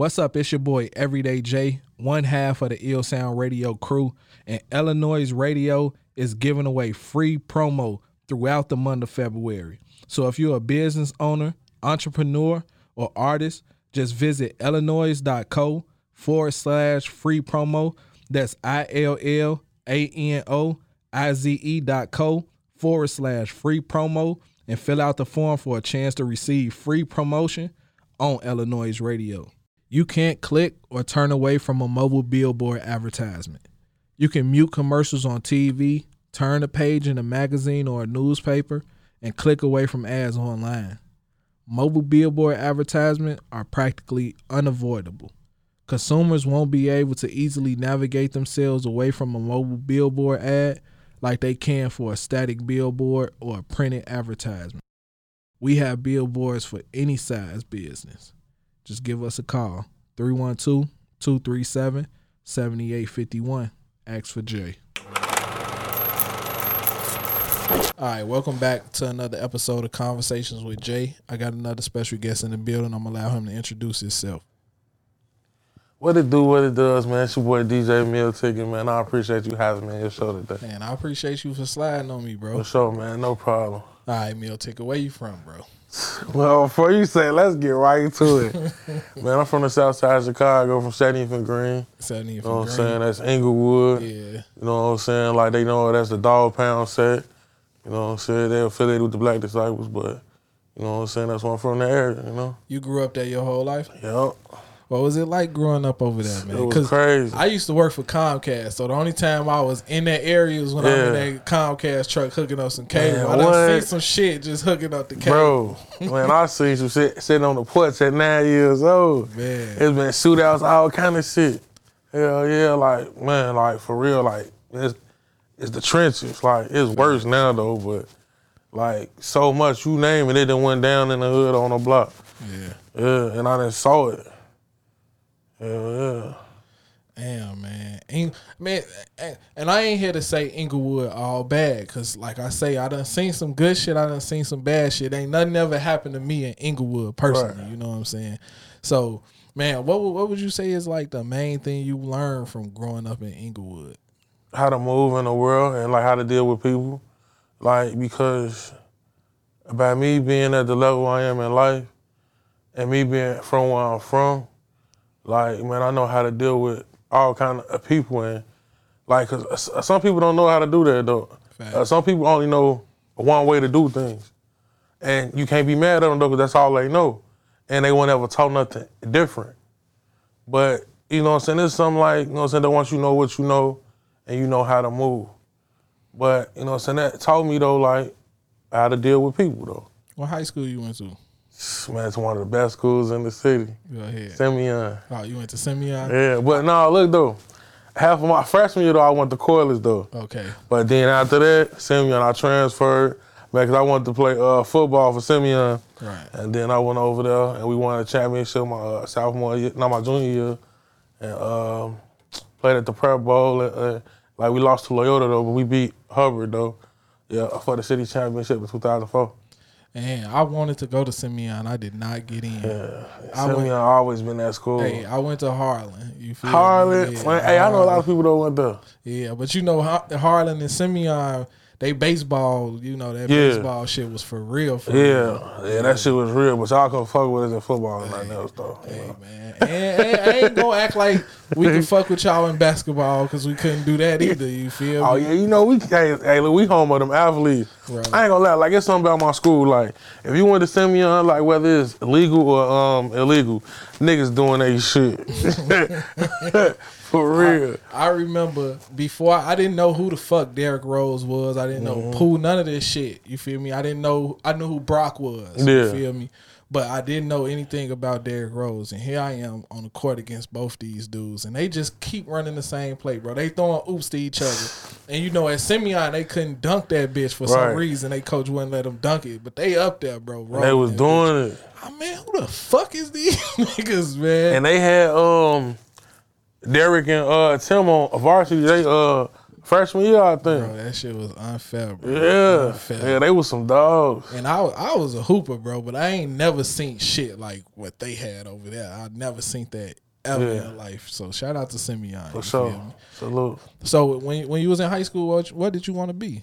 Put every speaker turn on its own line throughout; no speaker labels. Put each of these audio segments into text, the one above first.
What's up? It's your boy Everyday J, one half of the Ill Sound Radio crew, and Illanoize Radio is giving away free promo throughout the month of February. So if you're a business owner, entrepreneur, or artist, just visit illanoize.co forward slash free promo. That's I L L A N O I Z E dot co forward slash free promo and fill out the form for a chance to receive free promotion on Illanoize Radio. You can't click or turn away from a mobile billboard advertisement. You can mute commercials on TV, turn a page in a magazine or a newspaper, and click away from ads online. Mobile billboard advertisements are practically unavoidable. Consumers won't be able to easily navigate themselves away from a mobile billboard ad like they can for a static billboard or a printed advertisement. We have billboards for any size business. Just give us a call 312 237 7851. Ask for Jay. All right, welcome back to another episode of Conversations with Jay. I got another special guest in the building. I'm gonna allow him to introduce himself.
What it do, what it does, man. It's your boy DJ Meal Ticket, man. I appreciate you having me on your show today.
Man, I appreciate you for sliding on me, bro.
For sure, man. No problem.
All right, Meal Ticket, where you from, bro?
Well, before you say, let's get right to it. man, I'm from the south side of Chicago, from 70th and Green.
70th
You know what I'm saying? That's Englewood.
Yeah.
You know what I'm saying? Like they know that's the dog pound set. You know what I'm saying? They're affiliated with the Black Disciples, but you know what I'm saying? That's why I'm from the area, you know?
You grew up there your whole life?
Yep.
What was it like growing up over there, man?
It was crazy.
I used to work for Comcast, so the only time I was in that area was when I'm in that Comcast truck hooking up some cable.
Man,
I done seen some shit just hooking up the cable.
Bro, man, I seen some sit, sitting on the porch at nine years old.
Man.
It's been shootouts, all kind of shit. Hell yeah, like, man, like, for real, like, it's, it's the trenches. Like, it's worse now, though, but, like, so much, you name it, it done went down in the hood on the block.
Yeah.
Yeah, and I done saw it.
Damn, man. Man, and- I ain't here to say Englewood all bad, cause like I say, I done seen some good shit. I done seen some bad shit. Ain't nothing ever happened to me in Englewood personally.
Right.
You know what I'm saying? So, man, what would- what would you say is like the main thing you learned from growing up in Englewood?
how to move in the world and like how to deal with people. Like because by me being at the level I am in life and me being from where I'm from, like man, I know how to deal with all kind of people and like cause uh, some people don't know how to do that though. Uh, some people only know one way to do things, and you can't be mad at them though because that's all they know, and they won't ever talk nothing different. But you know what I'm saying? It's something like, you know what I'm saying, that once you know what you know and you know how to move. But, you know what I'm saying, that taught me though, like, how to deal with people though.
What high school you went to?
Man, it's one of the best schools in the city.
Go ahead.
Simeon.
Oh, you went to Simeon?
Yeah, but no, look though. Half of my freshman year though, I went to Corliss though.
Okay.
But then after that, Simeon, I transferred, man, because I wanted to play uh, football for Simeon.
Right.
And then I went over there and we won a championship my uh, sophomore year, not my junior year, and um, played at the Prep Bowl. And, uh, like we lost to Loyola though, but we beat Hubbard though, yeah, for the city championship in 2004.
And I wanted to go to Simeon. I did not get in.
Yeah,
I
Simeon
went-
always been that school.
Hey, I went to Harlan. You feel me?
Harlan,
Yeah,
hey, I know a lot of people don't went there.
Yeah, but you know, Harlan and Simeon, they baseball, you know, that
Yeah.
baseball shit was for real. For
Yeah,
real.
yeah, that shit was real, but y'all can fuck with us in football and nothing else though.
Hey,
know.
man. And, and I ain't gonna act like we can fuck with y'all in basketball because we couldn't do that either. You feel me?
Oh
me?
yeah, you know we hey, hey look, we home of them athletes.
Right.
I ain't gonna lie, like it's something about my school. Like if you went to Simeon, like whether it's legal or um illegal, niggas doing they shit. For real.
I remember before I didn't know who the fuck Derrick Rose was. I didn't
Mm-hmm.
know Pooh, none of this shit. You feel me? I didn't know. I knew who Brock was.
Yeah.
You feel me? But I didn't know anything about Derrick Rose, and here I am on the court against both these dudes, and they just keep running the same play, bro. They throwing oops to each other, and you know at Simeon they couldn't dunk that bitch for some reason. They coach wouldn't let them dunk it, but they up there, bro.
they was doing it.
I mean, who the fuck is these niggas, man?
And they had um Derrick and uh Tim on varsity, they uh freshman year, I think.
Bro, that shit was unfair, bro.
Yeah,
Unfair.
yeah, they was some dogs.
And I, I was a hooper, bro, but I ain't never seen shit like what they had over there. I never seen that ever
Yeah.
in life. So shout out to Simeon.
For sure. Salute.
So when when you was in high school, what, what did you want to be?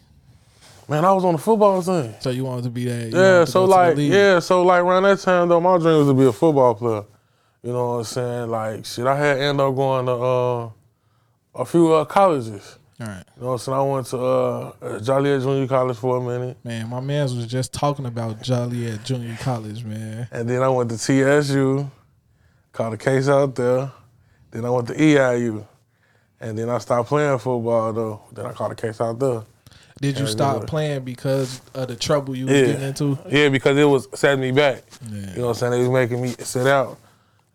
Man, I was on the football team.
So you wanted to be that?
Yeah, so
go to the
like, yeah, so like around that time though, my dream was to be a football player. You know what I'm saying? Like, shit, I had end up going to uh, a few uh, colleges.
All right,
You know what I'm saying? I went to uh, Joliet Junior College for a minute,
man. My man's was just talking about Joliet Junior College, man.
and then I went to TSU, caught a case out there. Then I went to EIU, and then I stopped playing football though. Then I caught a case out there.
Did you stop
yeah.
playing because of the trouble you was
Yeah.
getting into?
Yeah, because it was setting me back.
Yeah.
You know what I'm saying? They was making me sit out.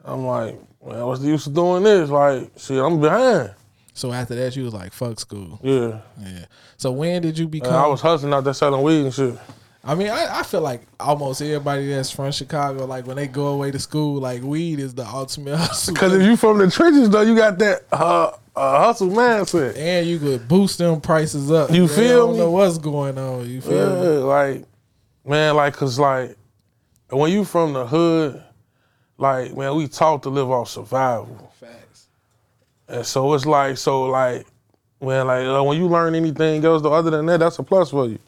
I'm like, man, what's the use of doing this? Like, shit, I'm behind.
So after that, you was like, "Fuck school."
Yeah.
Yeah. So when did you become?
I was hustling out there selling weed and shit.
I mean, I, I feel like almost everybody that's from Chicago, like when they go away to school, like weed is the ultimate hustle.
Because if you from the trenches, though, you got that uh, uh, hustle mindset.
and you could boost them prices up.
You
They
feel
don't
me?
know what's going on. You feel
Yeah,
me?
like, man, like, cause like, when you from the hood, like, man, we taught to live off survival.
Facts.
And so it's like, so like, man, like, uh, when you learn anything else, though, other than that, that's a plus for you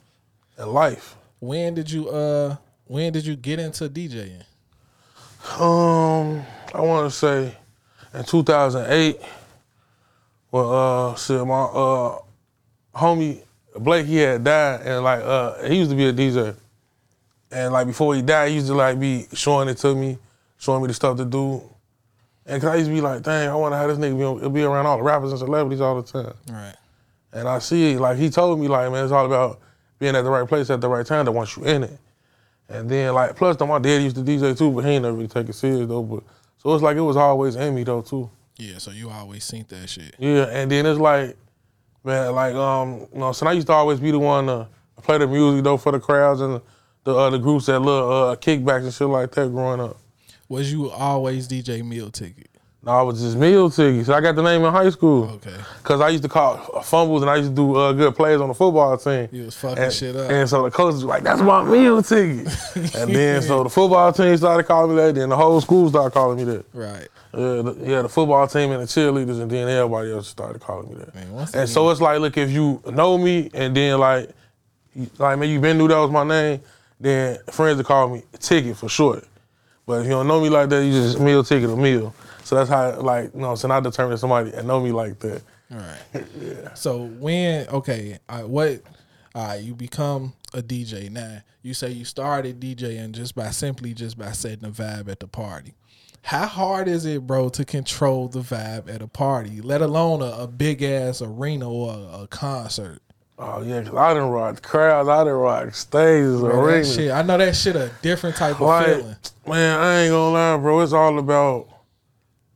in life.
When did you uh? When did you get into DJing?
Um, I want to say in 2008, Well, uh, shit, my uh, homie Blake, he had died, and like uh, he used to be a DJ, and like before he died, he used to like be showing it to me, showing me the stuff to do, and cause I used to be like, dang, I wonder how this nigga be, be around all the rappers and celebrities all the time.
Right.
And I see, like, he told me, like, man, it's all about being at the right place at the right time that once you're in it. And then, like, plus, though, my dad used to DJ too, but he ain't never really take it serious, though. But So it's like it was always in me, though, too.
Yeah. So you always seen that shit.
Yeah, and then it's like, man, like, um, you know, so I used to always be the one to play the music, though, for the crowds and the uh, the groups that love uh, kickbacks and shit like that growing up.
Was you always DJ Meal Ticket?
No, I was just meal tickets. I got the name in high school.
Okay.
Cause I used to call fumbles and I used to do uh, good plays on the football team.
You was fucking
and,
shit up.
And so the coaches was like, "That's my meal ticket." and then so the football team started calling me that. Then the whole school started calling me that.
Right.
Yeah, the, yeah, the football team and the cheerleaders, and then everybody else started calling me that.
Man,
And so it's like, look, if you know me, and then like, like man, you been knew that was my name, then friends will call me Ticket for short. But if you don't know me like that, you just meal ticket or meal. So that's how, like, you know, so I determine somebody and know me like that.
All right. So when okay, uh, what? All right, you become a DJ now. You say you started DJing just by simply just by setting a vibe at the party. How hard is it, bro, to control the vibe at a party, let alone a, a big ass arena or a, a concert?
Oh yeah, 'cause I done rock crowds, I done rock stages,
that
arenas.
shit, I know that shit a different type of
Like,
feeling.
man, I ain't gonna lie, bro. It's all about,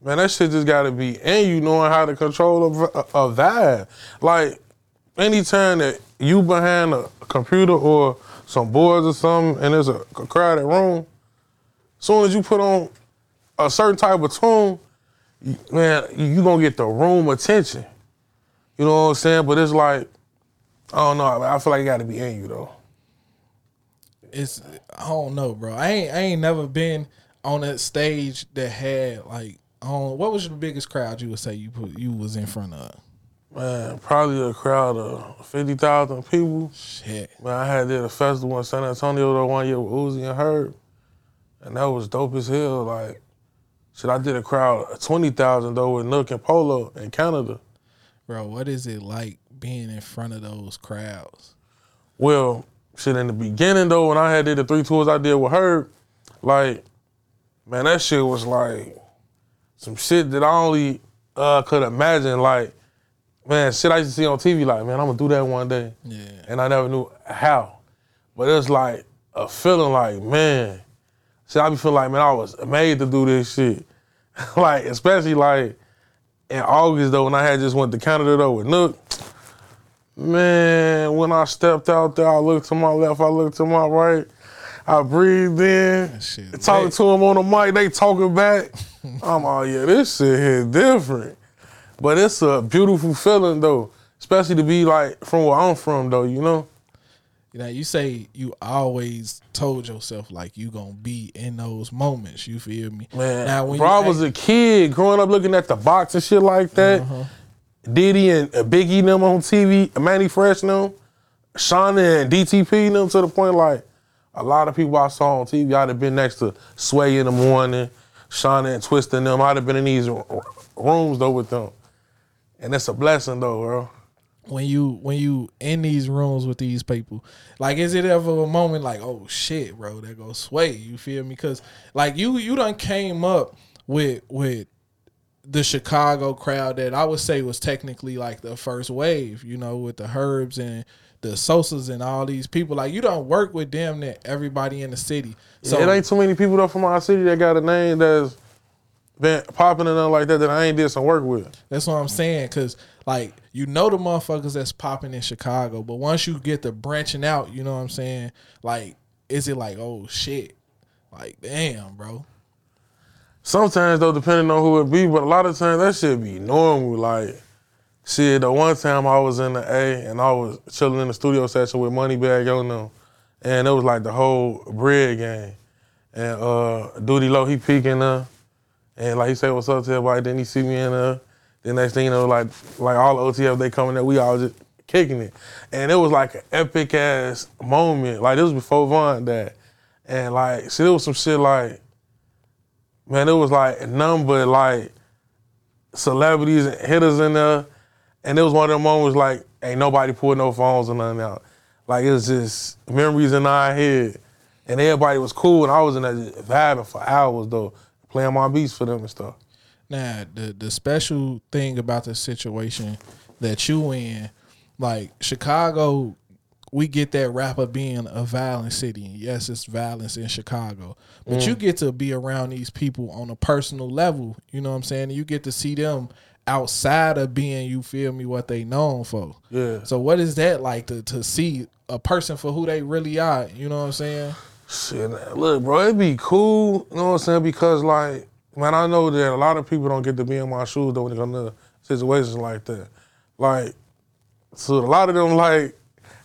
man. That shit just gotta be, and you knowing how to control a, a vibe. Like, anytime that you behind a computer or some boards or something, and there's a, crowded room, as soon as you put on a certain type of tune, man, you gonna get the room attention. You know what I'm saying? But it's like, I don't know. I I feel like it gotta be in you though.
It's I don't know, bro. I ain't I ain't never been on a stage that had like on what was the biggest crowd you would say you put you was in front of?
Man, probably a crowd of 50,000 people.
Shit.
Man, I had did a festival in San Antonio the one year with Uzi and Herb. And that was dope as hell. Like, shit, I did a crowd of 20,000 though with Nook and Polo in Canada.
Bro, what is it like being in front of those crowds?
Well, shit, in the beginning though, when I had did the three tours I did with her, like, man, that shit was like some shit that I only uh, could imagine. Like, man, shit I used to see on TV, like, man, I'm gonna do that one day.
Yeah.
and I never knew how. But it's like a feeling like, man, see, I be feeling like, man, I was made to do this shit. like, especially like in August though, when I had just went to Canada though with Nook. Man, when I stepped out there, I looked to my left, I looked to my right. I breathed in,
shit
talking
lit.
to them on the mic, they talking back. I'm oh yeah, this shit here different. But it's a beautiful feeling though. especially to be like from where I'm from though, you know.
You know, you say you always told yourself like you gonna be in those moments. You feel me?
Man,
Now, when
bro, I was a kid growing up looking at the box and shit like that.
Uh-huh.
Diddy and uh, Biggie them on TV, Mannie Fresh them, Shawnna and DTP them to the point like a lot of people I saw on TV, I'd have been next to Sway in the morning, Shawnna and Twista and them. I'd have been in these rooms though with them. And it's a blessing though, bro.
when you when you in these rooms with these people like is it ever a moment like oh shit bro that goes sway you feel me because like you you done came up with with the chicago crowd that i would say was technically like the first wave you know with the herbs and the sosas and all these people like you don't work with them that everybody in the city so
it ain't too many people though from our city that got a name that's been popping and nothing like that that I ain't did some work with.
That's what I'm saying. Cause like you know the motherfuckers that's popping in Chicago, but once you get the branching out, you know what I'm saying? Like, is it like, oh shit? Like, damn, bro.
Sometimes though, depending on who it be, but a lot of times that shit be normal. Like, shit, the one time I was in the A and I was chilling in the studio session with Moneybagg on them, and it was like the whole bread game. And uh Doodie Lo, he peeking up, and like he said, what's up to everybody, then he see me in uh the next thing you know, like like all the OTF they coming there, we all just kicking it. And it was like an epic ass moment. Like this was before Von died. And like, see, there was some shit like man, it was like but like celebrities and hitters in there. And it was one of them moments like ain't nobody pulled no phones or nothing out. Like it was just memories in our head. And everybody was cool and I was in that vibing for hours though, playing my beats for them and stuff.
Now, the the special thing about the situation that you in, like Chicago, we get that rap of being a violent city. And yes, it's violence in Chicago, but you mm. get to be around these people on a personal level. You know what I'm saying? You get to see them outside of being, you feel me, what they known for.
Yeah.
So what is that like to to see a person for who they really are? You know what I'm saying?
Shit, look, bro, it'd be cool, you know what I'm saying? Because, like, man, I know that a lot of people don't get to be in my shoes, though, when it comes to situations like that. Like, so a lot of them, like,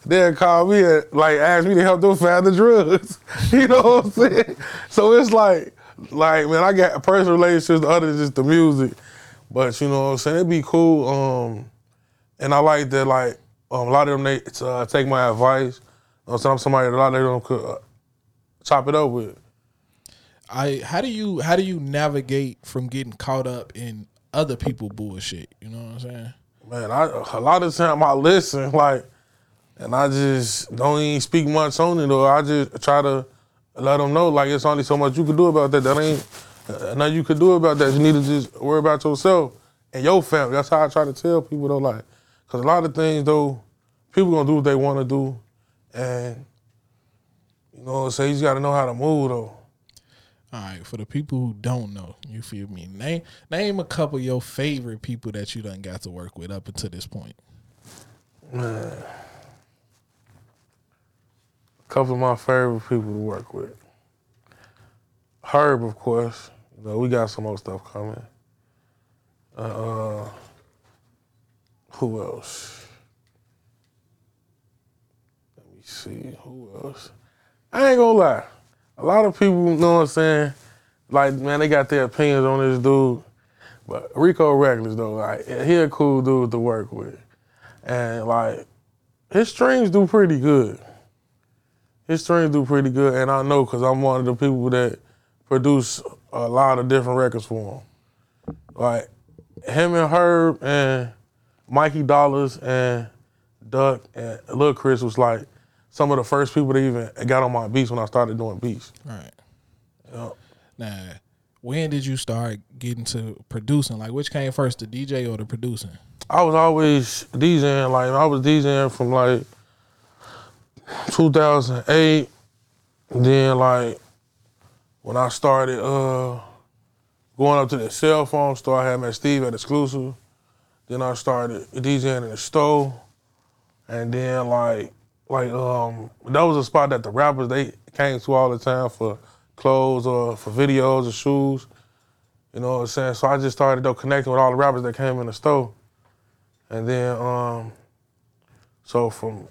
they'll call me and, like, ask me to help them find the drugs. you know what I'm saying? So it's like, like, man, I got personal relationships other than just the music. But, you know what I'm saying? It'd be cool. Um, and I like that, like, um, a lot of them, they uh, take my advice. You know I'm somebody that a lot of them could uh, chop it up with.
I how do you how do you navigate from getting caught up in other people bullshit? You know what I'm saying?
Man, I a lot of time I listen, like, and I just don't even speak much on it, or I just try to let them know, like, it's only so much you can do about that. That ain't uh, nothing you can do about that. You need to just worry about yourself and your family. That's how I try to tell people though, like, because a lot of things though, people gonna do what they want to do, and you know, so you just got to know how to move though.
All right, for the people who don't know, you feel me? Name name a couple of your favorite people that you done got to work with up until this point.
A couple of my favorite people to work with. Herb, of course. You know, we got some more stuff coming. Uh, who else? Let me see. Who else? I ain't gonna lie. A lot of people, you know what I'm saying? Like, man, they got their opinions on this dude. But Rico Recklezz, though, like, he a cool dude to work with. And, like, his streams do pretty good. His streams do pretty good, and I know because I'm one of the people that produce a lot of different records for him. Like him and Herb and Mikey Dollaz and Duck and Lil Chris was like some of the first people that even got on my beats when I started doing beats.
All right. Now, when did you start getting to producing? Like, which came first, the DJ or the producing?
I was always DJing, like I was DJing from like 2008. Then like when I started uh going up to the cell phone store, I had met Steve at Exclusive. Then I started DJing in the store. And then like like um that was a spot that the rappers they came to all the time for clothes or for videos or shoes. You know what I'm saying? So I just started though connecting with all the rappers that came in the store. And then um, So from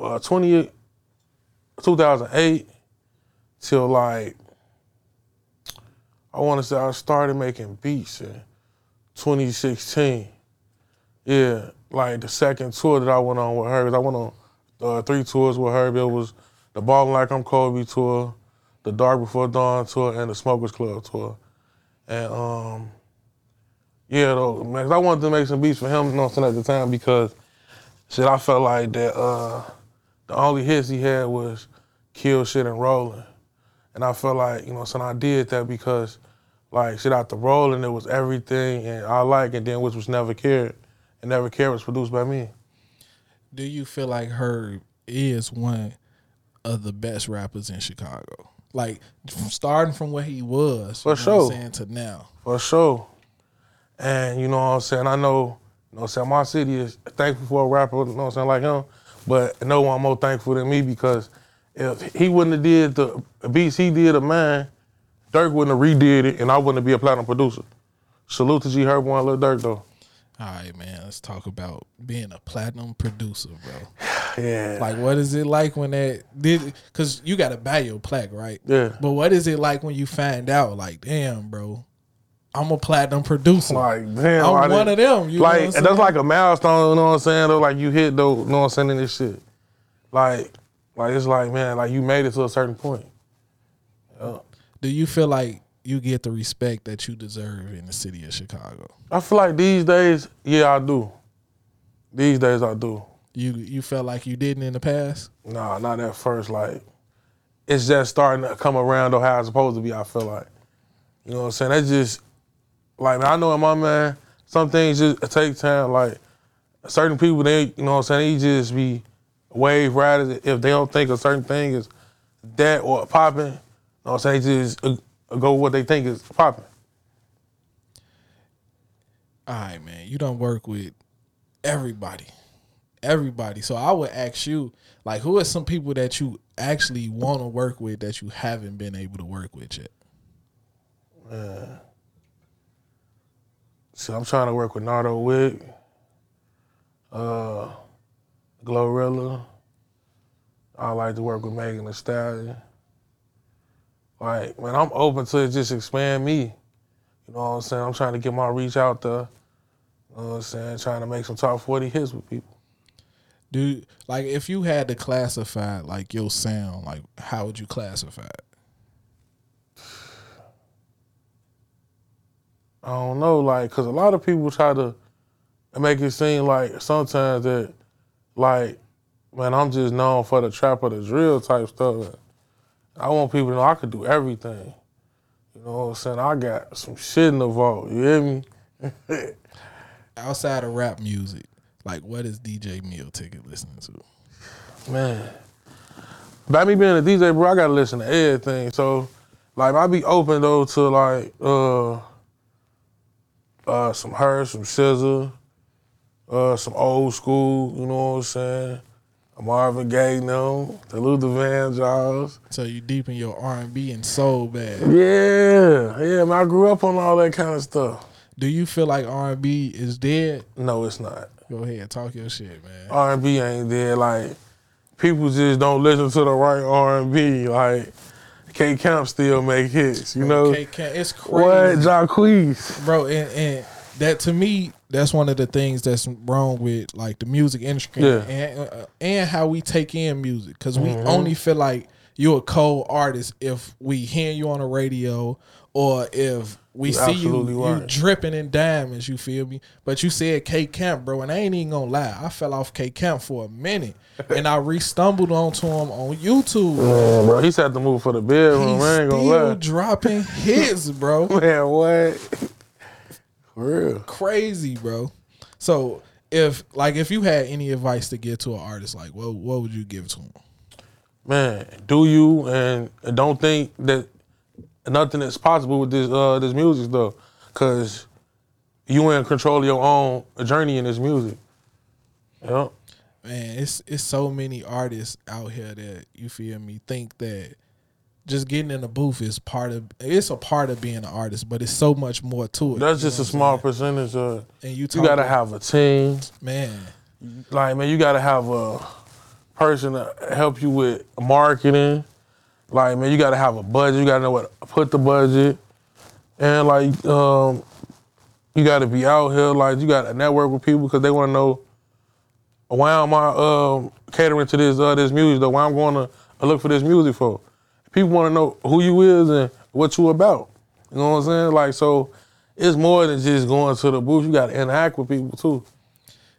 uh, 20, 2008 till like I want to say I started making beats in 2016. Yeah, like the second tour that I went on with her. I went on uh, three tours with her. It was the Ballin' Like I'm Kobe tour, the Dark Before Dawn tour, and the Smokers Club tour. And um, yeah, though, man, I wanted to make some beats for him, you know at the time because shit, I felt like that uh, the only hits he had was Kill Shit and Rollin'. And I felt like, you know, so I did that because like shit out the rolling, it was everything and I like and then which was never cared. And never cared was produced by me.
Do you feel like Herb is one of the best rappers in Chicago? Like starting from where he was,
For
you know
sure.
what I'm saying, to now.
For sure. And you know what I'm saying? I know, you know what I'm saying, my city is thankful for a rapper, you know what I'm saying, like him. But no one more thankful than me because if he wouldn't have did the beats he did of mine, Durk wouldn't have redid it and I wouldn't be a platinum producer. Salute to G Herbo and Lil Durk though.
All right, man. Let's talk about being a platinum producer, bro.
Yeah.
Like, what is it like when that did? Because you got to buy your plaque, right?
Yeah.
But what is it like when you find out, like, damn, bro, I'm a platinum producer.
Like, damn.
I'm one
didn't-
of them. You
like and that's like a milestone, you know what I'm saying? Though, like you hit though, you know what I'm saying, in this shit. Like, like it's like, man, like you made it to a certain point.
Do you feel like you get the respect that you deserve in the city of Chicago?
I feel like these days, yeah, I do. These days I do.
You you felt like you didn't in the past?
Nah, not at first. Like, it's just starting to come around though how it's supposed to be, I feel like. You know what I'm saying? That's just like man, I know in my man, some things just take time. Like certain people, they you know what I'm saying, they just be wave riders if they don't think a certain thing is that or popping. You know what I'm saying? They just uh, go what they think is popping.
All right, man. You don't work with everybody, everybody. So I would ask you, like, who are some people that you actually want to work with that you haven't been able to work with yet?
So I'm trying to work with Nardo Wick, uh, Glorilla. I like to work with Megan Thee Stallion. Like, man, I'm open to just expand me. You know what I'm saying? I'm trying to get my reach out there. You know what I'm saying? Trying to make some top 40 hits with people.
Dude, like, if you had to classify like your sound, like, how would you classify it?
I don't know, like, cause a lot of people try to make it seem like sometimes that, like, man, I'm just known for the trap or the drill type stuff. I want people to know I could do everything. You know what I'm saying? I got some shit in the vault. You hear me?
Outside of rap music, like, what is DJ Meal Ticket listening to?
Man, by me being a DJ, bro, I gotta listen to everything. So, like, I be open though to like, uh, uh, some her, some SZA, uh, some old school. You know what I'm saying? Marvin Gaye, no, the Luther Vandross.
So you deep in your R and B and soul bag.
Yeah, yeah, man, I grew up on all that kind of stuff.
Do you feel like R and B is dead?
No, it's not.
Go ahead, talk your shit, man.
R&B ain't dead. Like, people just don't listen to the right R&B. Like, K Camp still make hits, you know?
K- K- it's
What,
crazy,
Jacquees?
bro. And, and that to me, that's one of the things that's wrong with like the music industry
Yeah.
and uh, and how we take in music because we
Mm-hmm.
only feel like you're a cold artist if we hear you on the radio or if we
You
see you, you dripping in diamonds. You feel me? But you said K Camp, bro, and I ain't even gonna lie. I fell off K Camp for a minute, and I re-stumbled onto him on YouTube.
Man, bro, he said to move for the bedroom.
He's
I ain't gonna
still
lie.
dropping hits, bro.
Man, what? For real.
Crazy, bro. So if like if you had any advice to give to an artist, like what what would you give to him?
Man, do you and don't think that nothing is possible with this uh this music though, cause you in control of your own journey in this music. Yep.
Man, it's it's so many artists out here that you feel me think that just getting in the booth is part of it's a part of being an artist, but it's so much more to it.
That's just a small percentage of.
And you
You gotta have a team.
man.
like man, you gotta have a person to help you with marketing. Like man, you gotta have a budget. You gotta know what to put the budget, and like um, you gotta be out here. Like you gotta network with people because they want to know why am I um, catering to this uh, this music? Though why I'm going to look for this music for? People want to know who you is and what you about. You know what I'm saying? Like so, it's more than just going to the booth. You got to interact with people too.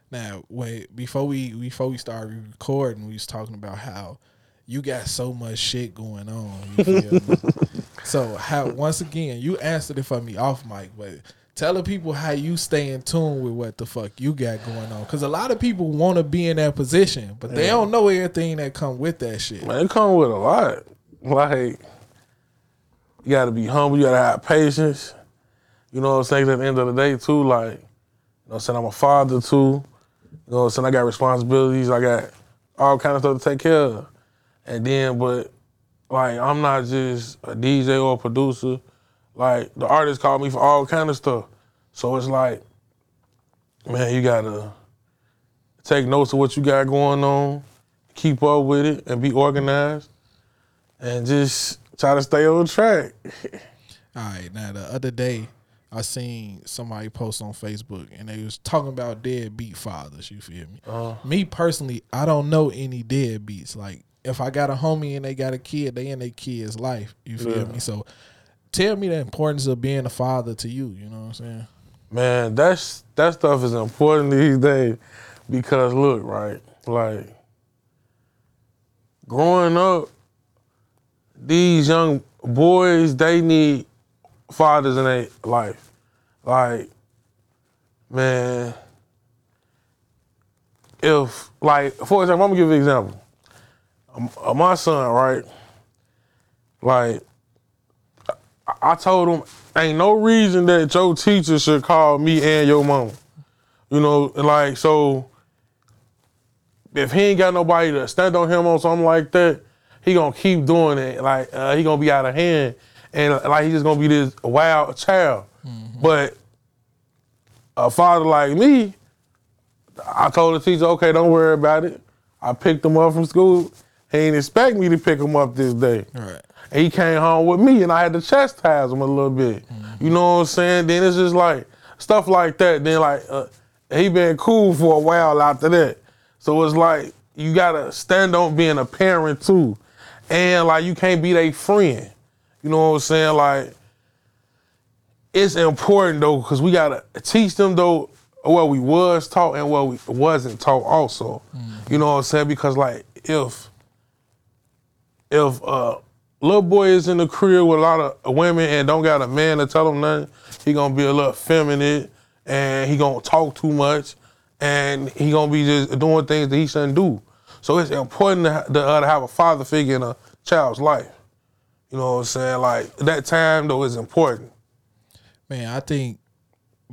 Now, wait, before we before we started recording, we was talking about how you got so much shit going on. You feel me? so how once again, you answered it for me off mic, but tell the people how you stay in tune with what the fuck you got going on. Cause a lot of people want to be in that position, but they don't know everything that come with that shit.
Man, it come with a lot. Like you got to be humble. You got to have patience. You know what I'm saying? At the end of the day, too, like you know what I'm saying. I'm a father too. You know what I'm saying? I got responsibilities. I got all kind of stuff to take care of. And then, but like I'm not just a DJ or a producer. Like the artists call me for all kind of stuff. So it's like, man, you gotta take notes of what you got going on, keep up with it, and be organized, and just try to stay on track.
All right, now the other day I seen somebody post on Facebook and they was talking about deadbeat fathers. You feel me?
Uh,
Me personally, I don't know any deadbeats. Like if I got a homie and they got a kid, they in their kid's life. You feel
Yeah.
me? So tell me the importance of being a father to you. You know what I'm saying?
Man, that's that stuff is important these days because look, right, like growing up, these young boys they need fathers in their life. Like, man, if like for example, I'm gonna give you an example. Uh, my son, right, like I- I told him, ain't no reason that your teacher should call me and your mama. You know, like so. If he ain't got nobody to stand on him on something like that, he gonna keep doing it. Like uh, he gonna be out of hand, and like he just gonna be this wild child. But a father like me, I told the teacher, okay, don't worry about it. I picked him up from school. He ain't expect me to pick him up this day.
Right.
And he came home with me, and I had to chastise him a little bit. You know what I'm saying? Then it's just like stuff like that. Then like uh, he been cool for a while after that. So it's like you gotta stand on being a parent too, and like you can't be their friend. You know what I'm saying? Like it's important though, cause we gotta teach them though what we was taught and what we wasn't taught also. You know what I'm saying? Because like if if uh little boy is in the crib with a lot of women and don't got a man to tell him nothing, he gonna be a little feminine and he gonna talk too much and he gonna be just doing things that he shouldn't do. So it's important to, uh, to have a father figure in a child's life. You know what I'm saying? Like that time though is important.
Man, I think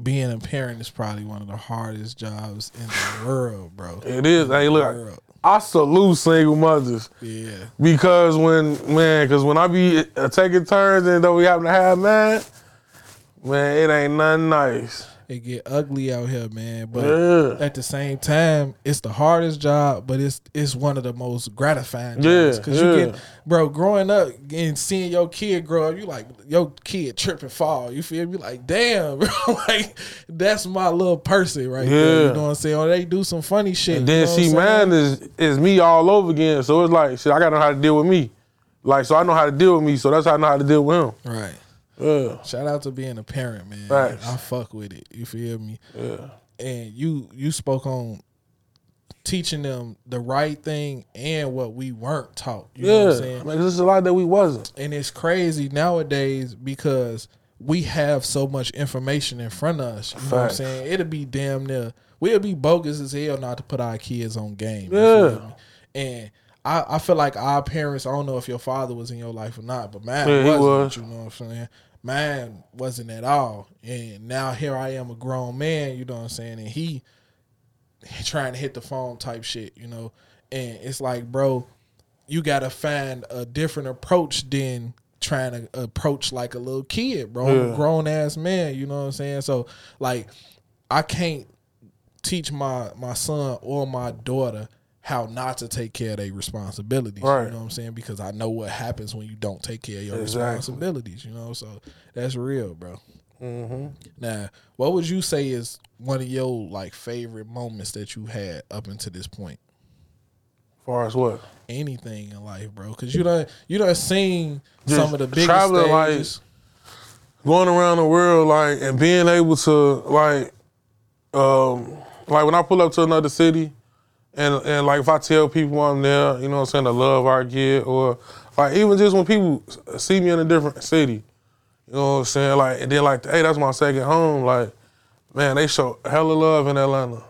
being a parent is probably one of the hardest jobs in the world, bro.
It is. Hey, look. I salute single mothers.
Yeah.
Because when man, because when I be uh, taking turns and though we happen to have man, man, it ain't nothing nice.
It get ugly out here, man. But at the same time, it's the hardest job, but it's it's one of the most gratifying
Yeah.
Cause
yeah.
you get bro, growing up and seeing your kid grow up, you like your kid trip and fall. You feel me? Like, damn, bro. like that's my little person right there.
Yeah.
You know what I'm saying? Or they do some funny shit.
And
you
then
know
see, man is is me all over again. So it's like, shit, I gotta know how to deal with me. Like, so I know how to deal with me. So that's how I know how to deal with him.
Right.
Yeah,
Shout out to being a parent, man.
Facts.
I fuck with it. You feel me?
yeah,
and you you spoke on teaching them the right thing and what we weren't taught. You know what I'm
yeah.
saying?
'cause there's a lot that we wasn't.
And it's crazy nowadays because we have so much information in front of us. You know what I'm saying? It'll be damn near we'll be bogus as hell not to put our kids on game.
Yeah.
And I, I feel like our parents, I don't know if your father was in your life or not, but man,
Yeah, he
wasn't.
was.
You know what I'm saying? Mine wasn't at all. And now here I am a grown man, you know what I'm saying? And he trying to hit the phone type shit, you know. And it's like, bro, you gotta find a different approach than trying to approach like a little kid, bro. I'm a
Yeah.
grown ass man, you know what I'm saying? So like I can't teach my my son or my daughter how not to take care of their responsibilities.
Right.
You know what I'm saying? Because I know what happens when you don't take care of your
Exactly.
responsibilities. You know, so that's real, bro.
hmm
Now, what would you say is one of your like favorite moments that you had up until this point?
far as what?
Anything in life, bro? Because you done you done seen
Just
some of the biggest
traveling, like. Going around the world, like, and being able to, like, um, like when I pull up to another city, and and like if I tell people I'm there, you know what I'm saying, the love I get, or like even just when people see me in a different city, you know what I'm saying, like, and then like, hey, that's my second home, like, man, they show hella love in Atlanta.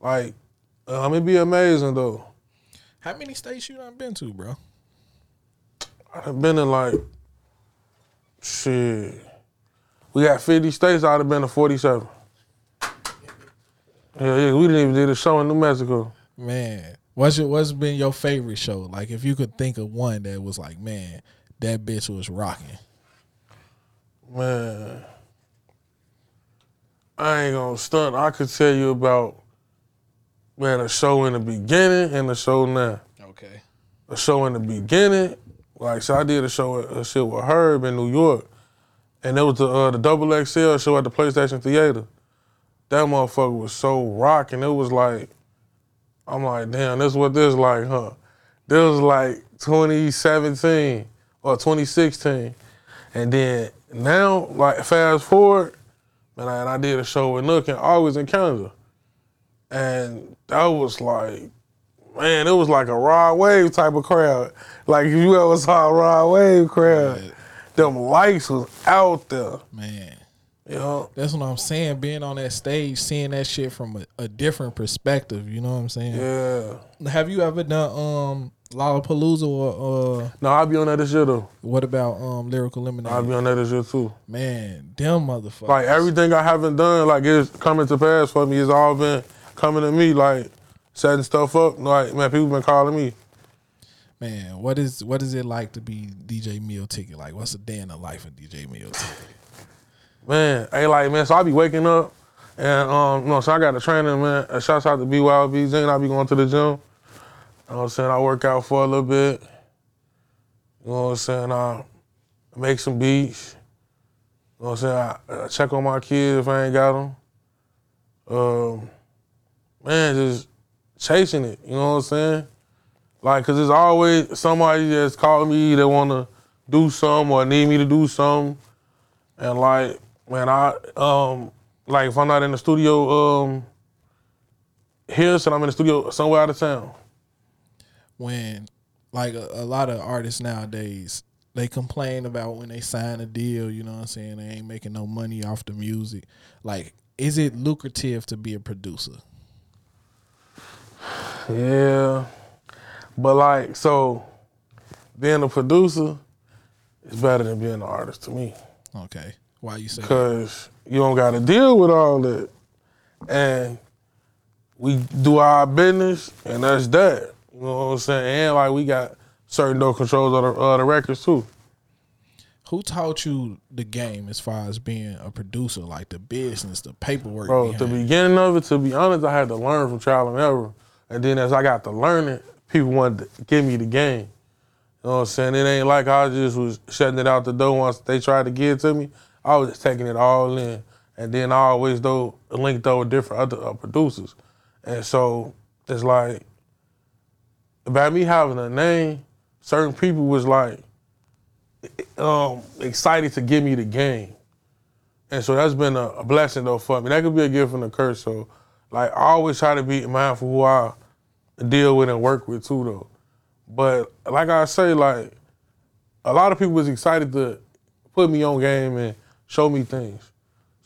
Like, um, it'd be amazing though.
How many states you done been to, bro?
I've been in like shit. We got 50 states, I'd have been to 47. Yeah, yeah, we didn't even do the show in New Mexico.
Man, what's your, what's been your favorite show? Like, if you could think of one that was like, man, that bitch was rocking.
Man. I ain't gonna stunt. I could tell you about man, a show in the beginning and a show now.
Okay.
a show in the beginning. Like, so I did a show, a shit with Herb in New York, and it was the uh, the double XL show at the PlayStation Theater. That motherfucker was so rocking. It was like, I'm like, damn, this what this like, huh? This was like 2017 or 2016, and then now, like, fast forward, man, and I did a show with Nook in August in Canada, and that was like man, it was like a raw wave type of crowd. Like if you ever saw a raw wave crowd,
Right.
them lights was out there.
Man,
Know?
that's what I'm saying. Being on that stage, seeing that shit from a, a different perspective. You know what I'm saying?
Yeah.
Have you ever done um Lollapalooza or uh
No, I'll be on that this year though.
what about um Lyrical Lemonade?
I'll be on that this year too.
Man, them motherfuckers.
Like everything I haven't done, like it's coming to pass for me. It's all been coming to me, like setting stuff up. Like man, people been calling me.
Man, what is what is it like to be DJ Meal Ticket? Like, what's a day in the life of DJ Meal Ticket?
Man, hey, like man, so I be waking up and um, no, so I got a training, man. Uh, shouts out to BYOB Zane. I be going to the gym. You know what I'm saying? I work out for a little bit. You know what I'm saying? I make some beats. You know what I'm saying? I, I check on my kids if I ain't got them. Um, man, just chasing it. You know what I'm saying? Like, cause there's always somebody that's calling me that wanna do something or need me to do something. And like, man, I um like if I'm not in the studio um here, so I'm in the studio somewhere out of town.
when like a, a lot of artists nowadays they complain about when they sign a deal you know what i'm saying they ain't making no money off the music like is it lucrative to be a producer
Yeah. But like, so being a producer is better than being an artist to me.
okay why you say that?
Cause you don't gotta deal with all that. And we do our business and that's that. You know what I'm saying? And like we got certain no controls of the, uh, the records too.
who taught you the game as far as being a producer like the business the paperwork
Bro, the
behind it?
beginning of it, to be honest, I had to learn from trial and error. And then as I got to learn it, people wanted to give me the game. You know what I'm saying? It ain't like I just was shutting it out the door once they tried to give it to me. I was just taking it all in. And then I always though linked up with different other uh, producers. And so it's like about me having a name, certain people was like um, excited to give me the game. And so that's been a, a blessing though for me. That could be a gift and a curse. So like I always try to be mindful who I deal with and work with too though. But like I say, like a lot of people was excited to put me on game and show me things.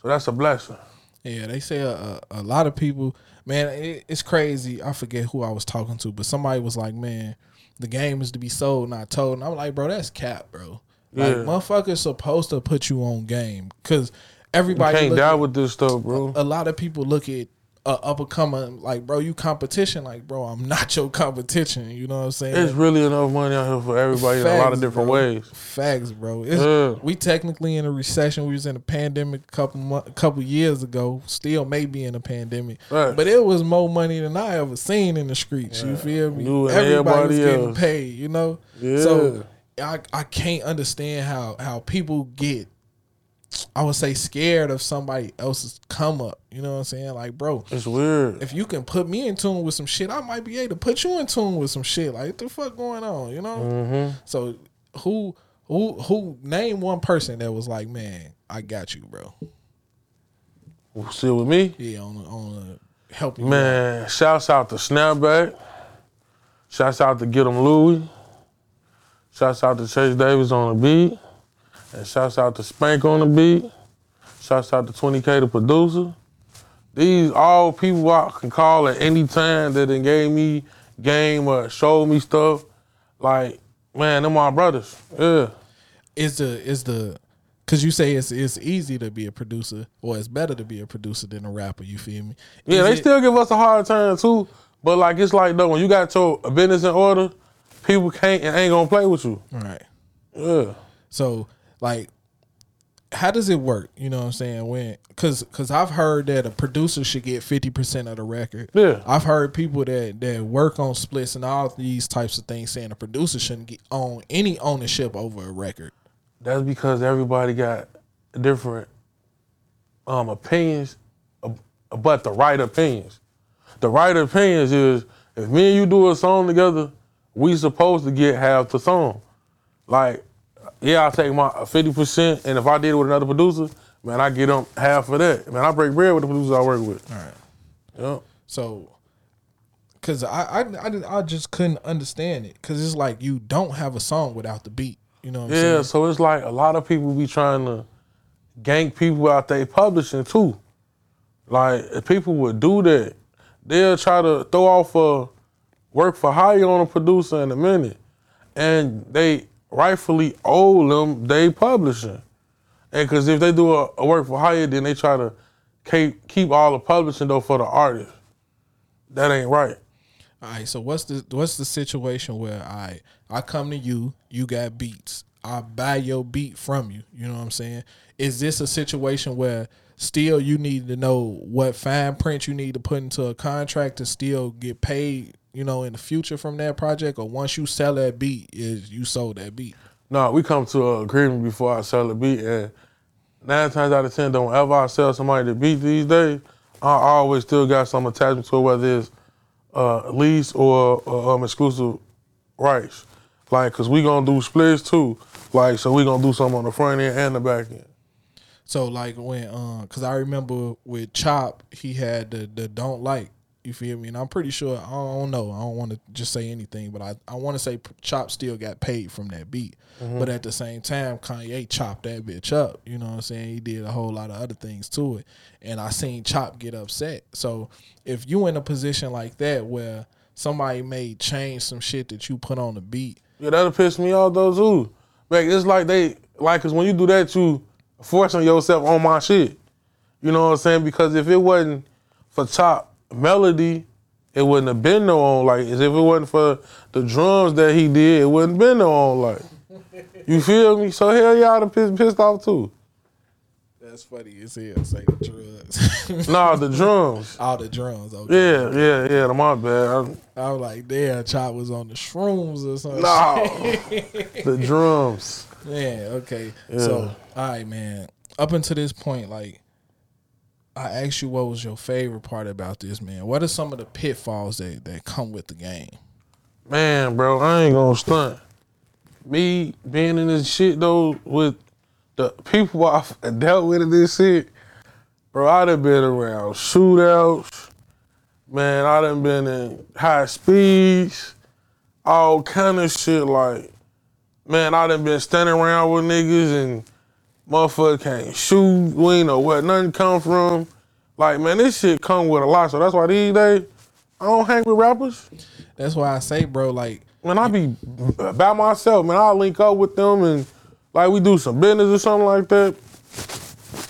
So that's a blessing.
Yeah, they say a, a, a lot of people, man, it, it's crazy. I forget who I was talking to, but somebody was like, man, the game is to be sold, not told. And I'm like, bro, that's cap, bro. Like,
Yeah.
motherfuckers supposed to put you on game because everybody
Can't die
at-
with this stuff, bro.
a lot of people look at a up and coming like bro, you competition. Like bro, I'm not your competition. You know what I'm saying?
It's really enough money out here for everybody in a lot of different
bro.
ways.
Facts, bro.
Yeah.
We technically in a recession. We was in a pandemic a couple mo- couple years ago. Still maybe in a pandemic,
Right.
but it was more money than I ever seen in the streets. You feel me?
You
Everybody was
everybody
getting paid. You know.
Yeah.
So I I can't understand how how people get. I would say scared of somebody else's come up. You know what I'm saying? Like, bro,
It's weird.
if you can put me in tune with some shit, I might be able to put you in tune with some shit. Like, what the fuck going on? You know?
Mm-hmm.
So who who who name one person that was like, man, I got you, bro.
Still with me?
Yeah, on on help you. out.
Man, shouts out to Snapback. Shouts out to Get 'em Louie. Shouts out to Chase Davis on the beat. And shouts out to Spank on the beat. Shouts out to 20K the producer. These all people I can call at any time that done gave me game or showed me stuff. Like, man, them my brothers. Yeah.
Is the is the because you say it's it's easy to be a producer or it's better to be a producer than a rapper. You feel me?
Yeah, they
it-
still give us a hard time too. But like it's like though, when you got your business in order, people can't and ain't gonna play with you.
right.
Yeah.
So like how does it work? You know what I'm saying? When cause cause I've heard that a producer should get fifty percent of the record.
Yeah.
I've heard people that that work on splits and all these types of things saying a producer shouldn't get own any ownership over a record.
That's because everybody got different um opinions, but the right opinions. The right opinions is if me and you do a song together, we supposed to get half the song. Like, yeah, I'll take my fifty percent, and if I did it with another producer, man, I get them half of that. Man, I break bread with the producers I work with.
All right.
Yep.
So, cause I I I, I just couldn't understand it. Cause it's like you don't have a song without the beat. You know what I'm
Yeah,
saying?
so it's like a lot of people be trying to gank people out they publishing too. Like if people would do that, they'll try to throw off a work for hire on a producer in a minute, and they rightfully owe them they publishing. And because if they do a, a work for hire, then they try to keep keep all the publishing though for the artist. That ain't right.
All right, so what's the what's the situation where I I come to you, you got beats, I buy your beat from you. You know what I'm saying? Is this a situation where still you need to know what fine print you need to put into a contract to still get paid? You know, in the future from that project, or once you sell that beat, is you sold that beat?
No, we come to an agreement before I sell a beat, and nine times out of ten, don't ever I sell somebody the beat these days, I always still got some attachment to it, whether it's uh, lease or uh, um, exclusive rights. Like, cause we gonna do splits too. Like, so we gonna do something on the front end and the back end.
So like when, um, cause I remember with Chop, he had the the don't like. You feel me? And I'm pretty sure I don't know. I don't want to just say anything, but I, I want to say Chop still got paid from that beat. Mm-hmm. But at the same time, Kanye chopped that bitch up. You know what I'm saying? He did a whole lot of other things to it, and I seen Chop get upset. So if you in a position like that where somebody may change some shit that you put on the beat,
Yeah, that'll piss me off though too. Like, it's like they like, cause when you do that, you forcing yourself on my shit. You know what I'm saying? Because if it wasn't for Chop Melody, it wouldn't have been no on. Like, as if it wasn't for the drums that he did, it wouldn't been no on. Like, you feel me? So hell yeah, I'd have pissed, pissed off too.
that's funny as hell. Say the drugs,
Nah, the drums.
all the drums. Okay.
Yeah, yeah, yeah. My bad. I,
I was like, damn, Chop was on the shrooms or something.
no, the drums.
Yeah, okay. So, all right, man. Up until this point, like, I asked you what was your favorite part about this, man. What are some of the pitfalls that, that come with the game?
Man, bro, I ain't gonna stunt. Me being in this shit though, with the people I've dealt with in this shit, bro, I done been around shootouts. Man, I done been in high speeds, all kind of shit. Like, man, I done been standing around with niggas and motherfucker can't shoot. We ain't know where nothing come from. Like, man, this shit come with a lot. So that's why these days I don't hang with rappers.
That's why I say, bro, like,
Man, I be by myself, man. I'll link up with them and like we do some business or something like that.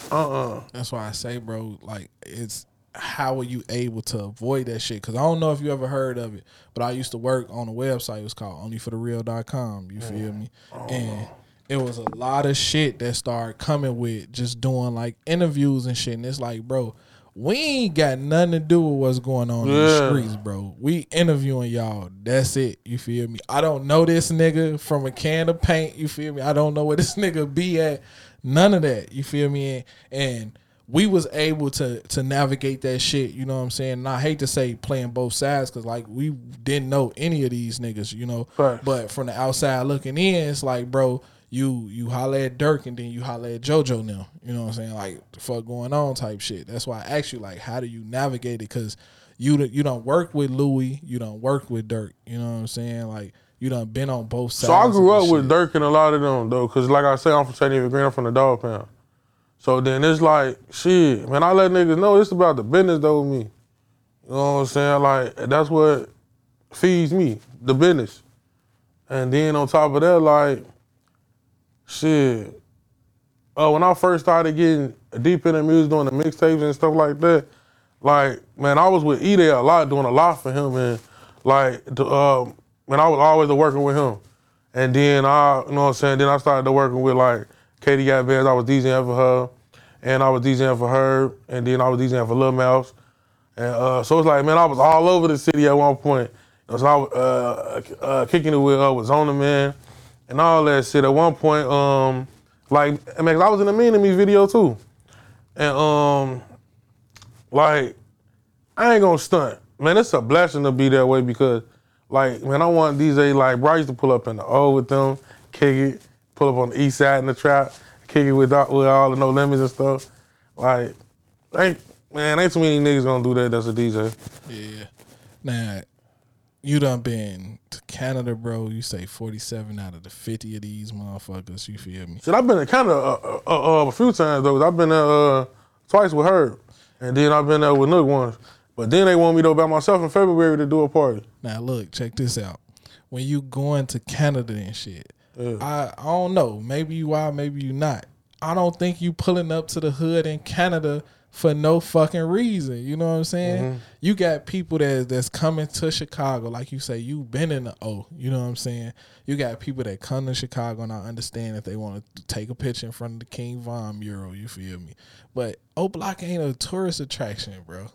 Uh-uh.
that's why I say, bro, like, it's how are you able to avoid that shit? Because I don't know if you ever heard of it, but I used to work on a website. It was called onlyforthereal.com. You mm. feel me? Oh. And it was a lot of shit that started coming with just doing like interviews and shit. And it's like, bro, we ain't got nothing to do with what's going on in the streets, bro. We interviewing y'all. That's it. You feel me? I don't know this nigga from a can of paint. You feel me? I don't know where this nigga be at. None of that. You feel me? And, and we was able to to navigate that shit. You know what I'm saying? And I hate to say playing both sides because like we didn't know any of these niggas. You know,
Facts.
but from the outside looking in, it's like, bro, you you holler at Durk and then you holler at JoJo now. You know what I'm saying? Like the fuck going on type shit. That's why I asked you like, how do you navigate it? Because you don't- you don't work with Louis, you don't work with Durk. You know what I'm saying? Like you done been on both sides.
So I grew up with. Durk and a lot of them though, cause like I said, I'm from. David Green, I'm from the dog pound. So then it's like, shit, man, I let niggas know it's about the business though with me. You know what I'm saying? Like that's what feeds me, the business. And then on top of that, like, shit. Uh, when I first started getting deep into music, doing the mixtapes and stuff like that, like, man, I was with E a lot, doing a lot for him, and like, um, man, I was always working with him. And then I, you know what I'm saying, then I started working with like Katie Got I was DJing for her, and I was DJing for her, and then I was DJing for Lil Mouse. And uh, so it's like, man, I was all over the city at one point. So I was uh, uh, kicking it with uh, with Zona Man and all that shit. At one point, um, like, I mean, I was in a Mean to Me video too. And um, like, I ain't gonna stunt. Man, it's a blessing to be that way because, like, man, I want DJ like Bryce to pull up in the O with them, kick it, pull up on the east side in the trap, kick it with all, with all the no limits and stuff. Like, ain't man, ain't too many niggas gonna do that. That's a DJ.
Yeah. Now, you done been to Canada, bro. You say 47 out of the 50 of these motherfuckers. You feel me?
Shit, I've been to Canada uh, uh, uh, a few times though. I've been there uh, twice with her, and then I've been there with Nook once. But then they want me to go by myself in February to do a party.
Now, look, check this out. When you going to Canada and shit,
Yeah.
I, I don't know. Maybe you are, maybe you not. I don't think you pulling up to the hood in Canada for no fucking reason. You know what I'm saying?
Mm-hmm.
You got people that that's coming to Chicago, like you say, you've been in the O. You know what I'm saying? You got people that come to Chicago and I understand if they want to take a picture in front of the King Von mural. You feel me? But O Block ain't a tourist attraction, bro.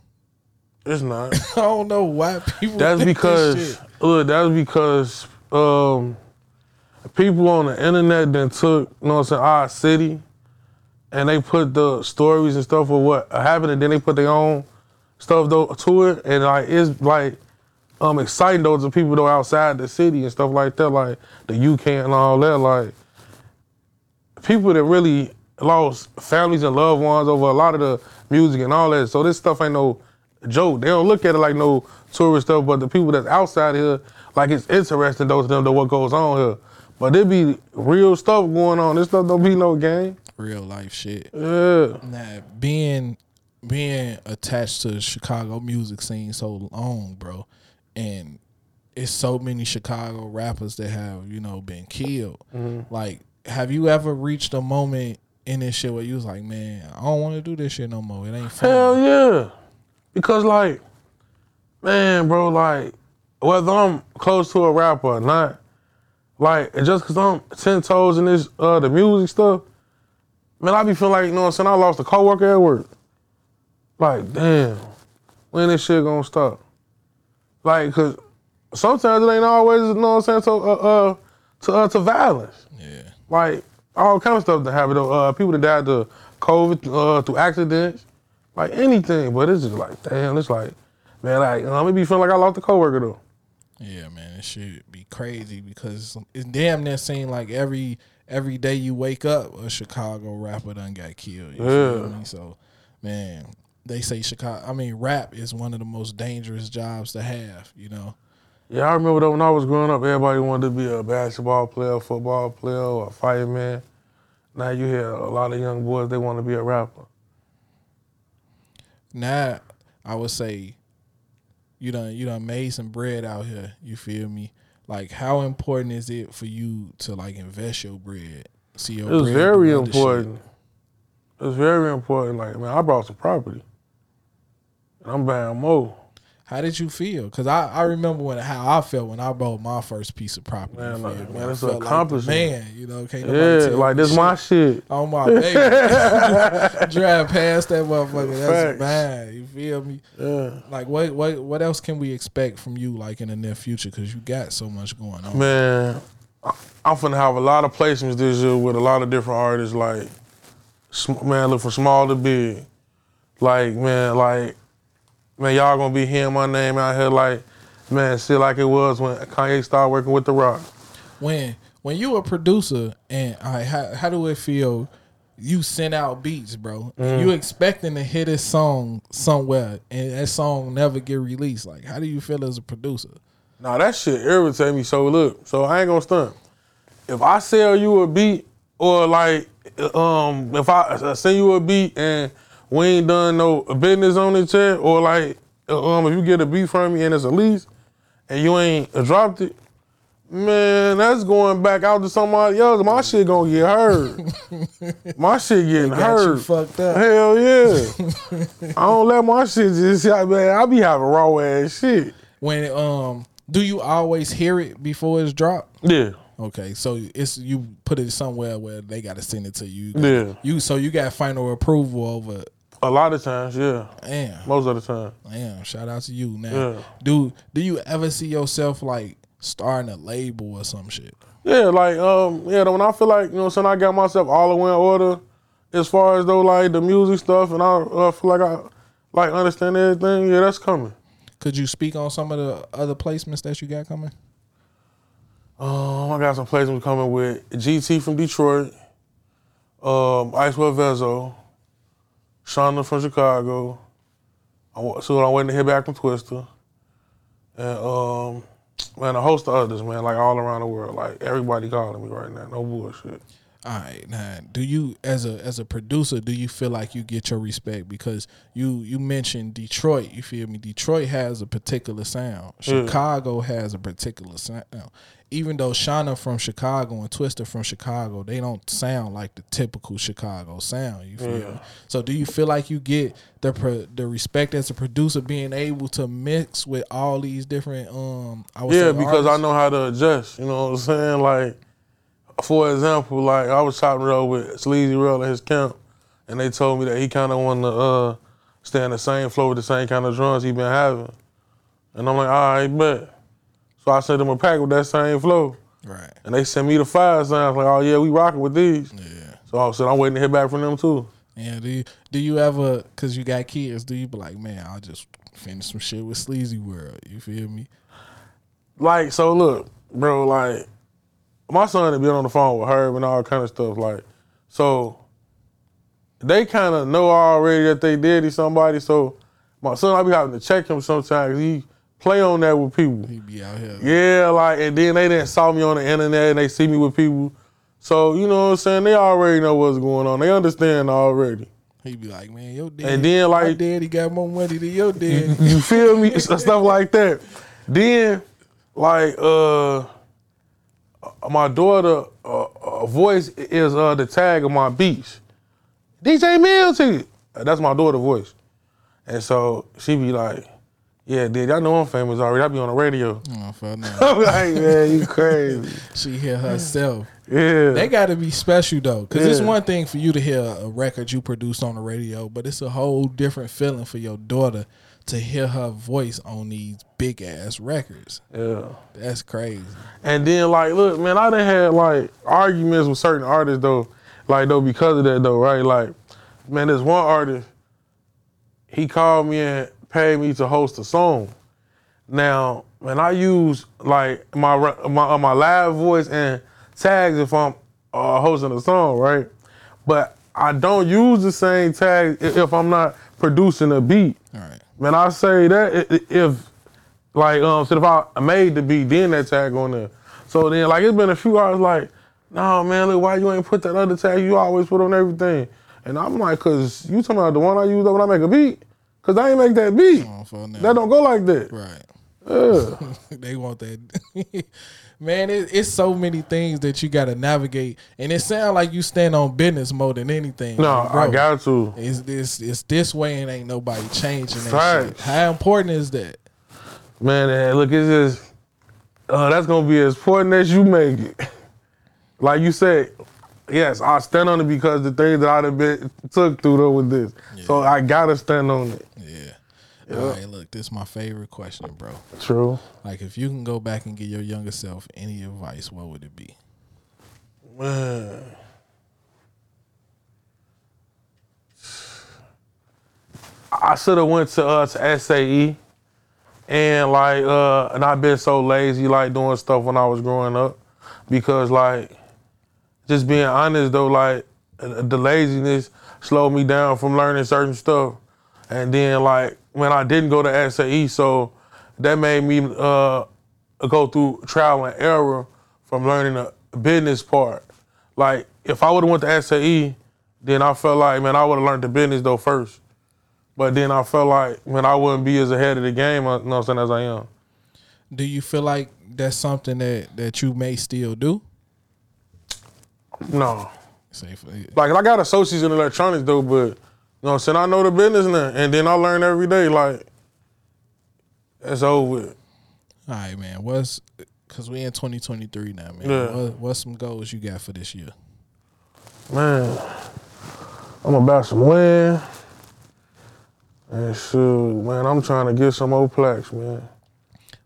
It's not.
I don't know why people.
That's because look, that's because um, people on the internet then took, you know what I'm saying, our city and they put the stories and stuff of what happened and then they put their own stuff though to it and like it's like um exciting though to people though outside the city and stuff like that, like the UK and all that, like people that really lost families and loved ones over a lot of the music and all that. So this stuff ain't no joke. They don't look at it like no tourist stuff, but the people that's outside here, like it's interesting though to them to what goes on here. But there be real stuff going on. This stuff don't be no game.
Real life shit.
Yeah.
Now, being being attached to the Chicago music scene so long, bro, and it's so many Chicago rappers that have you know been killed. Like, have you ever reached a moment in this shit where you was like, man, I don't want to do this shit no more. It ain't fun.
Hell yeah. Because like, man, bro, like, whether I'm close to a rapper or not, like, just cause I'm ten toes in this uh the music stuff, man, I be feeling like, you know what I'm saying, I lost a coworker at work. Like, damn, when this shit gonna stop? Like, cause sometimes it ain't always, you know what I'm saying, to uh, uh to uh, to violence
Yeah,
like all kind of stuff that happen. Uh, people that died to COVID uh, through accidents, like anything. But it's just like, damn, it's like, man, like I'm gonna be feeling like I lost a coworker though.
yeah, man, it should be crazy because it's damn near seem like every every day you wake up, a Chicago rapper done got killed. You
Yeah.
me? So, man, they say Chicago. I mean, rap is one of the most dangerous jobs to have. You know.
Yeah, I remember that when I was growing up, everybody wanted to be a basketball player, football player, or a fireman. Now you hear a lot of young boys they want to be a rapper.
Now, I would say, you done you done made some bread out here. You feel me? Like, how important is it for you to like invest your bread? See your
It's
bread
very
do other shit?
important. It's very important. Like, man, I bought some property. And I'm buying more.
How did you feel? Because I, I remember when how I felt when I bought my first piece of property.
Man, like, man,
I
it's a
felt like
accomplishment.
man, you know, can't nobody
Yeah,
tell
like this
shit.
my shit.
Oh my baby. Drive past that motherfucker. That's mine. You feel me?
Yeah.
Like what what what else can we expect from you like in the near future? Because you got so much going on.
Man, I'm finna have a lot of placements this year with a lot of different artists. Like, sm- man, look from small to big. Like, man, like, man, y'all gonna be hearing my name out here. Like, man, shit like it was when Kanye started working with The Rock.
When when you a producer and right, how how do it feel? You send out beats, bro. And you expecting to hit a song somewhere, and that song never get released. Like, how do you feel as a producer?
Nah, that shit irritate me. So look, so I ain't gonna stunt. If I sell you a beat, or like, um, if I send you a beat and we ain't done no business on it yet, or like, um, if you get a beat from me and it's a lease, and you ain't dropped it, man, that's going back out to somebody else. My shit gonna get heard. my shit getting
Got you
heard.
fucked up.
Hell yeah. I don't let my shit just, man. I be having raw ass shit.
When um, do you always hear it before it's dropped?
Yeah.
Okay, so it's you put it somewhere where they got to send it to you.
Yeah.
You so you got final approval over.
A lot of times, yeah.
Damn,
Most of the time.
damn. Shout out to you. Now,
Yeah.
do do you ever see yourself like starting a label or some shit?
Yeah, like um, yeah. When I feel like you know, saying I got myself all the way in order, as far as though like the music stuff, and I uh, feel like I like understand everything. Yeah, that's coming.
Could you speak on some of the other placements that you got coming?
Um, I got some placements coming with GT from Detroit, um, Icewear Vezzo, Shawnna from Chicago. I, so I'm waiting to hear back from Twista, and um, man, a host of others, man, like all around the world. Like everybody calling me right now. No bullshit.
All right, now, do you as a as a producer, do you feel like you get your respect because you you mentioned Detroit? You feel me? Detroit has a particular sound. Chicago has a particular sound. Even though Shawnna from Chicago and Twista from Chicago, they don't sound like the typical Chicago sound. You feel me? So, do you feel like you get the pro- the respect as a producer being able to mix with all these different um? I
Yeah, because I know how to adjust. You know what I'm saying? Like, for example, like I was chopping it up with Sleazy World and his camp, and they told me that he kind of wanted to uh, stay in the same flow with the same kind of drums he been having. And I'm like, all right, bet. So I sent them a pack with that same flow,
right.
and they sent me the five sounds. Like, oh yeah, we rocking with these.
Yeah.
So I said, I'm waiting to hear back from them too.
Yeah, do you do you ever cause you got kids, do you be like, man, I'll just finish some shit with Sleazy World. You feel me?
like so look, bro, like my son had been on the phone with Herb and all kind of stuff. Like, so they kind of know already that they did to somebody. So my son, I be having to check him sometimes. He play on that with people.
He be out here.
Yeah, like and then they didn't saw me on the internet and they see me with people. So you know what I'm saying? They already know what's going on. They understand already.
He be like, man, your dad
And then,
my
like-
daddy got more money than your dad.
You feel me? Stuff like that. Then, like, uh, my daughter' uh, uh, voice is uh, the tag of my beats. DJ Milton. That's my daughter' voice. And so she be like, yeah, dude, I know I'm famous already. I be on the radio.
oh.
I'm like, man, you crazy.
She hear herself.
Yeah.
They got to be special though, because it's one thing for you to hear a record you produced on the radio, but it's a whole different feeling for your daughter to hear her voice on these big ass records.
yeah.
That's crazy.
And then like, look, man, I done had like arguments with certain artists though, like though because of that though, right? Like, man, this one artist, he called me and paid me to host a song. Now, man, I use like my my uh, my live voice and tags if I'm uh, hosting a song, right? But I don't use the same tag if I'm not producing a beat.
All right.
Man, I say that if like um so if I made the beat, then that tag on there. So then like it's been a few hours like, no man, look, why you ain't put that other tag you always put on everything? And I'm like, cause you talking about the one I use when I make a beat? Cause I ain't make that beat. That don't go like that.
Right.
Yeah.
they want that. Man, it, it's so many things that you got to navigate, and it sounds like you stand on business mode than anything.
No,
bro,
I got to.
It's this, it's this way, and ain't nobody changing that. How important is that?
Man, and look, it's just uh, that's gonna be as important as you make it. Like you said, yes, I stand on it because the things that I've been took through though with this. So I gotta stand on it.
Yeah. All right, look, this is my favorite question, bro.
True.
Like, if you can go back and give your younger self any advice, what would it be?
Man. I should have went to uh to SAE and like uh and I've been so lazy like doing stuff when I was growing up because like just being honest though like the laziness slowed me down from learning certain stuff and then like when I didn't go to SAE so that made me uh go through trial and error from learning the business part like if I would have went to SAE, then I felt like man I would have learned the business though first. But then I felt like man I wouldn't be as ahead of the game, uh, you know what I'm saying, as I am.
Do you feel like that's something that that you may still do?
No.
Say,
Like I got associates in electronics though, but you know what I'm saying, I know the business now. And then I learn every day, like it's over with.
all right, man. What's because we in 2023 now, man.
Yeah.
What, what's some goals you got for this year?
Man, I'm about some win. And shoot, man, I'm trying to get some old plaques, man.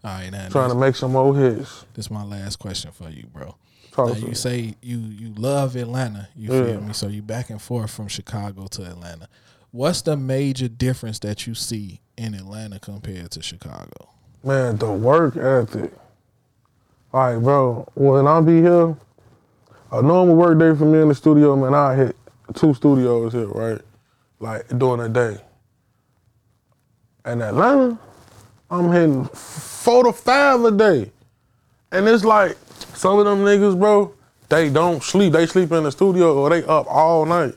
All right, now
Trying to make some old hits.
this is my last question for you, bro. Now, you say you you love Atlanta. You
Yeah.
feel me? So you back and forth from Chicago to Atlanta. What's the major difference that you see in Atlanta compared to Chicago?
Man, the work ethic. Like, bro, when I be here, a normal work day for me in the studio, man, I hit two studios here, right? Like during the day. In Atlanta, I'm hitting four to five a day. And it's like some of them niggas, bro, they don't sleep. They sleep in the studio or they up all night.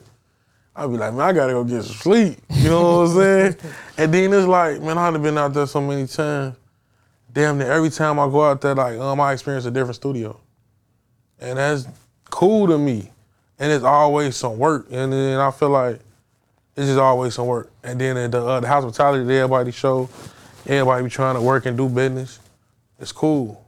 I be like, man, I gotta go get some sleep. You know what I'm saying? and then it's like, man, I've been out there so many times. Damn near every time I go out there, like, um, I experience a different studio. And that's cool to me. And it's always some work. And then I feel like it's just always some work. And then the, uh, the hospitality that everybody show, everybody be trying to work and do business. It's cool.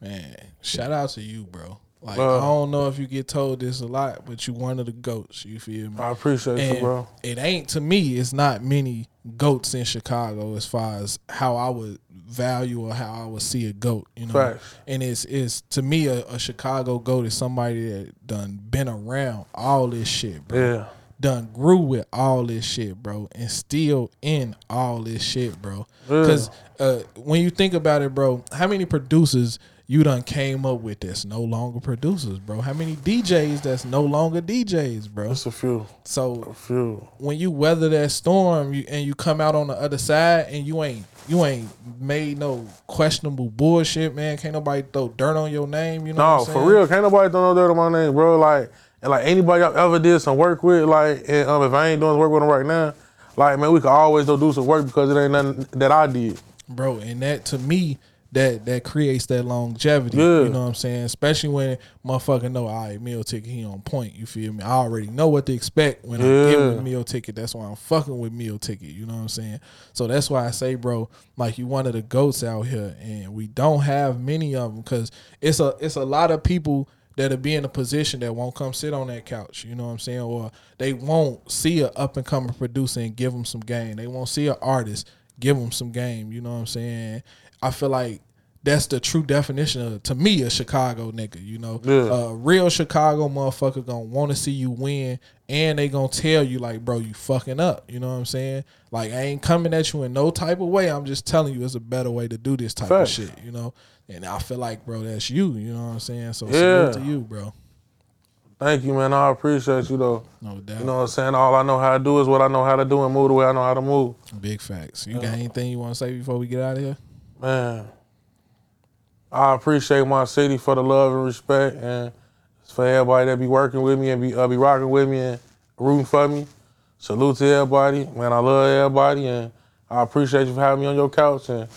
Man, shout out to you, bro. Like I don't know if you get told this a lot, but you one of the goats. You feel me?
I appreciate you, bro.
it ain't to me. It's not many goats in Chicago as far as how I would value or how I would see a goat. You know,
Facts.
and it's it's to me a, a Chicago goat is somebody that done been around all this shit, bro.
Yeah.
Done grew with all this shit, bro, and still in all this shit, bro.
Yeah.
Because uh, when you think about it, bro, how many producers you done came up with that's no longer producers, bro? How many DJs that's no longer DJs, bro?
It's a few.
So
A few.
when you weather that storm you, and you come out on the other side and you ain't you ain't made no questionable bullshit, man. Can't nobody throw dirt on your name. You know?
No,
what I'm
for real. Can't nobody throw no dirt on my name, bro. Like, and like anybody I ever did some work with, like, and, um, if I ain't doing work with them right now, like, man, we could always go do some work because it ain't nothing that I did.
bro. And that to me, that that creates that longevity.
Yeah.
You know what I'm saying? Especially when motherfucker know, all right, meal ticket, he on point. You feel me? I already know what to expect when I give him
Yeah.
a meal ticket. That's why I'm fucking with meal ticket. You know what I'm saying? So that's why I say, bro, like you one of the goats out here, and we don't have many of them because it's a it's a lot of people that'll be in a position that won't come sit on that couch. You know what I'm saying? Or they won't see a up and coming producer and give them some game. They won't see an artist give them some game. You know what I'm saying? I feel like that's the true definition of to me a Chicago nigga. You know,
Yeah.
a real Chicago motherfucker gonna want to see you win, and they gonna tell you like, bro, you fucking up. You know what I'm saying? Like I ain't coming at you in no type of way. I'm just telling you it's a better way to do this type of shit. You know, and I feel like, bro, that's you. You know what I'm saying? So
Yeah.
salute to you, bro.
Thank you, man. I appreciate you, though.
No doubt.
You know what I'm saying? All I know how to do is what I know how to do and move the way I know how to move.
Big facts. You got anything you want to say before we get out of here?
Man, I appreciate my city for the love and respect, and for everybody that be working with me and be uh, be rocking with me and rooting for me. Salute to everybody, man. I love everybody, and I appreciate you for having me on your couch. And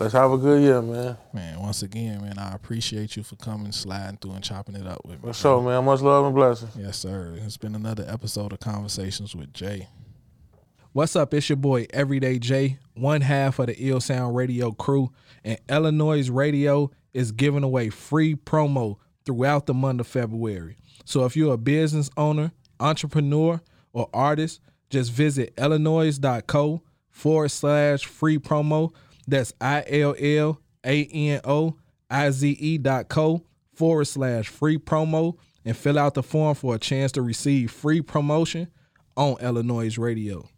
Let's have a good year, man.
Man, once again, man, I appreciate you for coming, sliding through, and chopping it up with me.
For sure, man. Much love and blessings.
Yes, sir. It's been another episode of Conversations with Jay. What's up? It's your boy Everyday Jay, one half of the Illanoize Radio crew, and Illanoize Radio is giving away free promo throughout the month of February. So if you're a business owner, entrepreneur, or artist, just visit illanoize.co forward slash free promo. That's I L L A N O I Z E dot co forward slash free promo and fill out the form for a chance to receive free promotion on Illanoize Radio.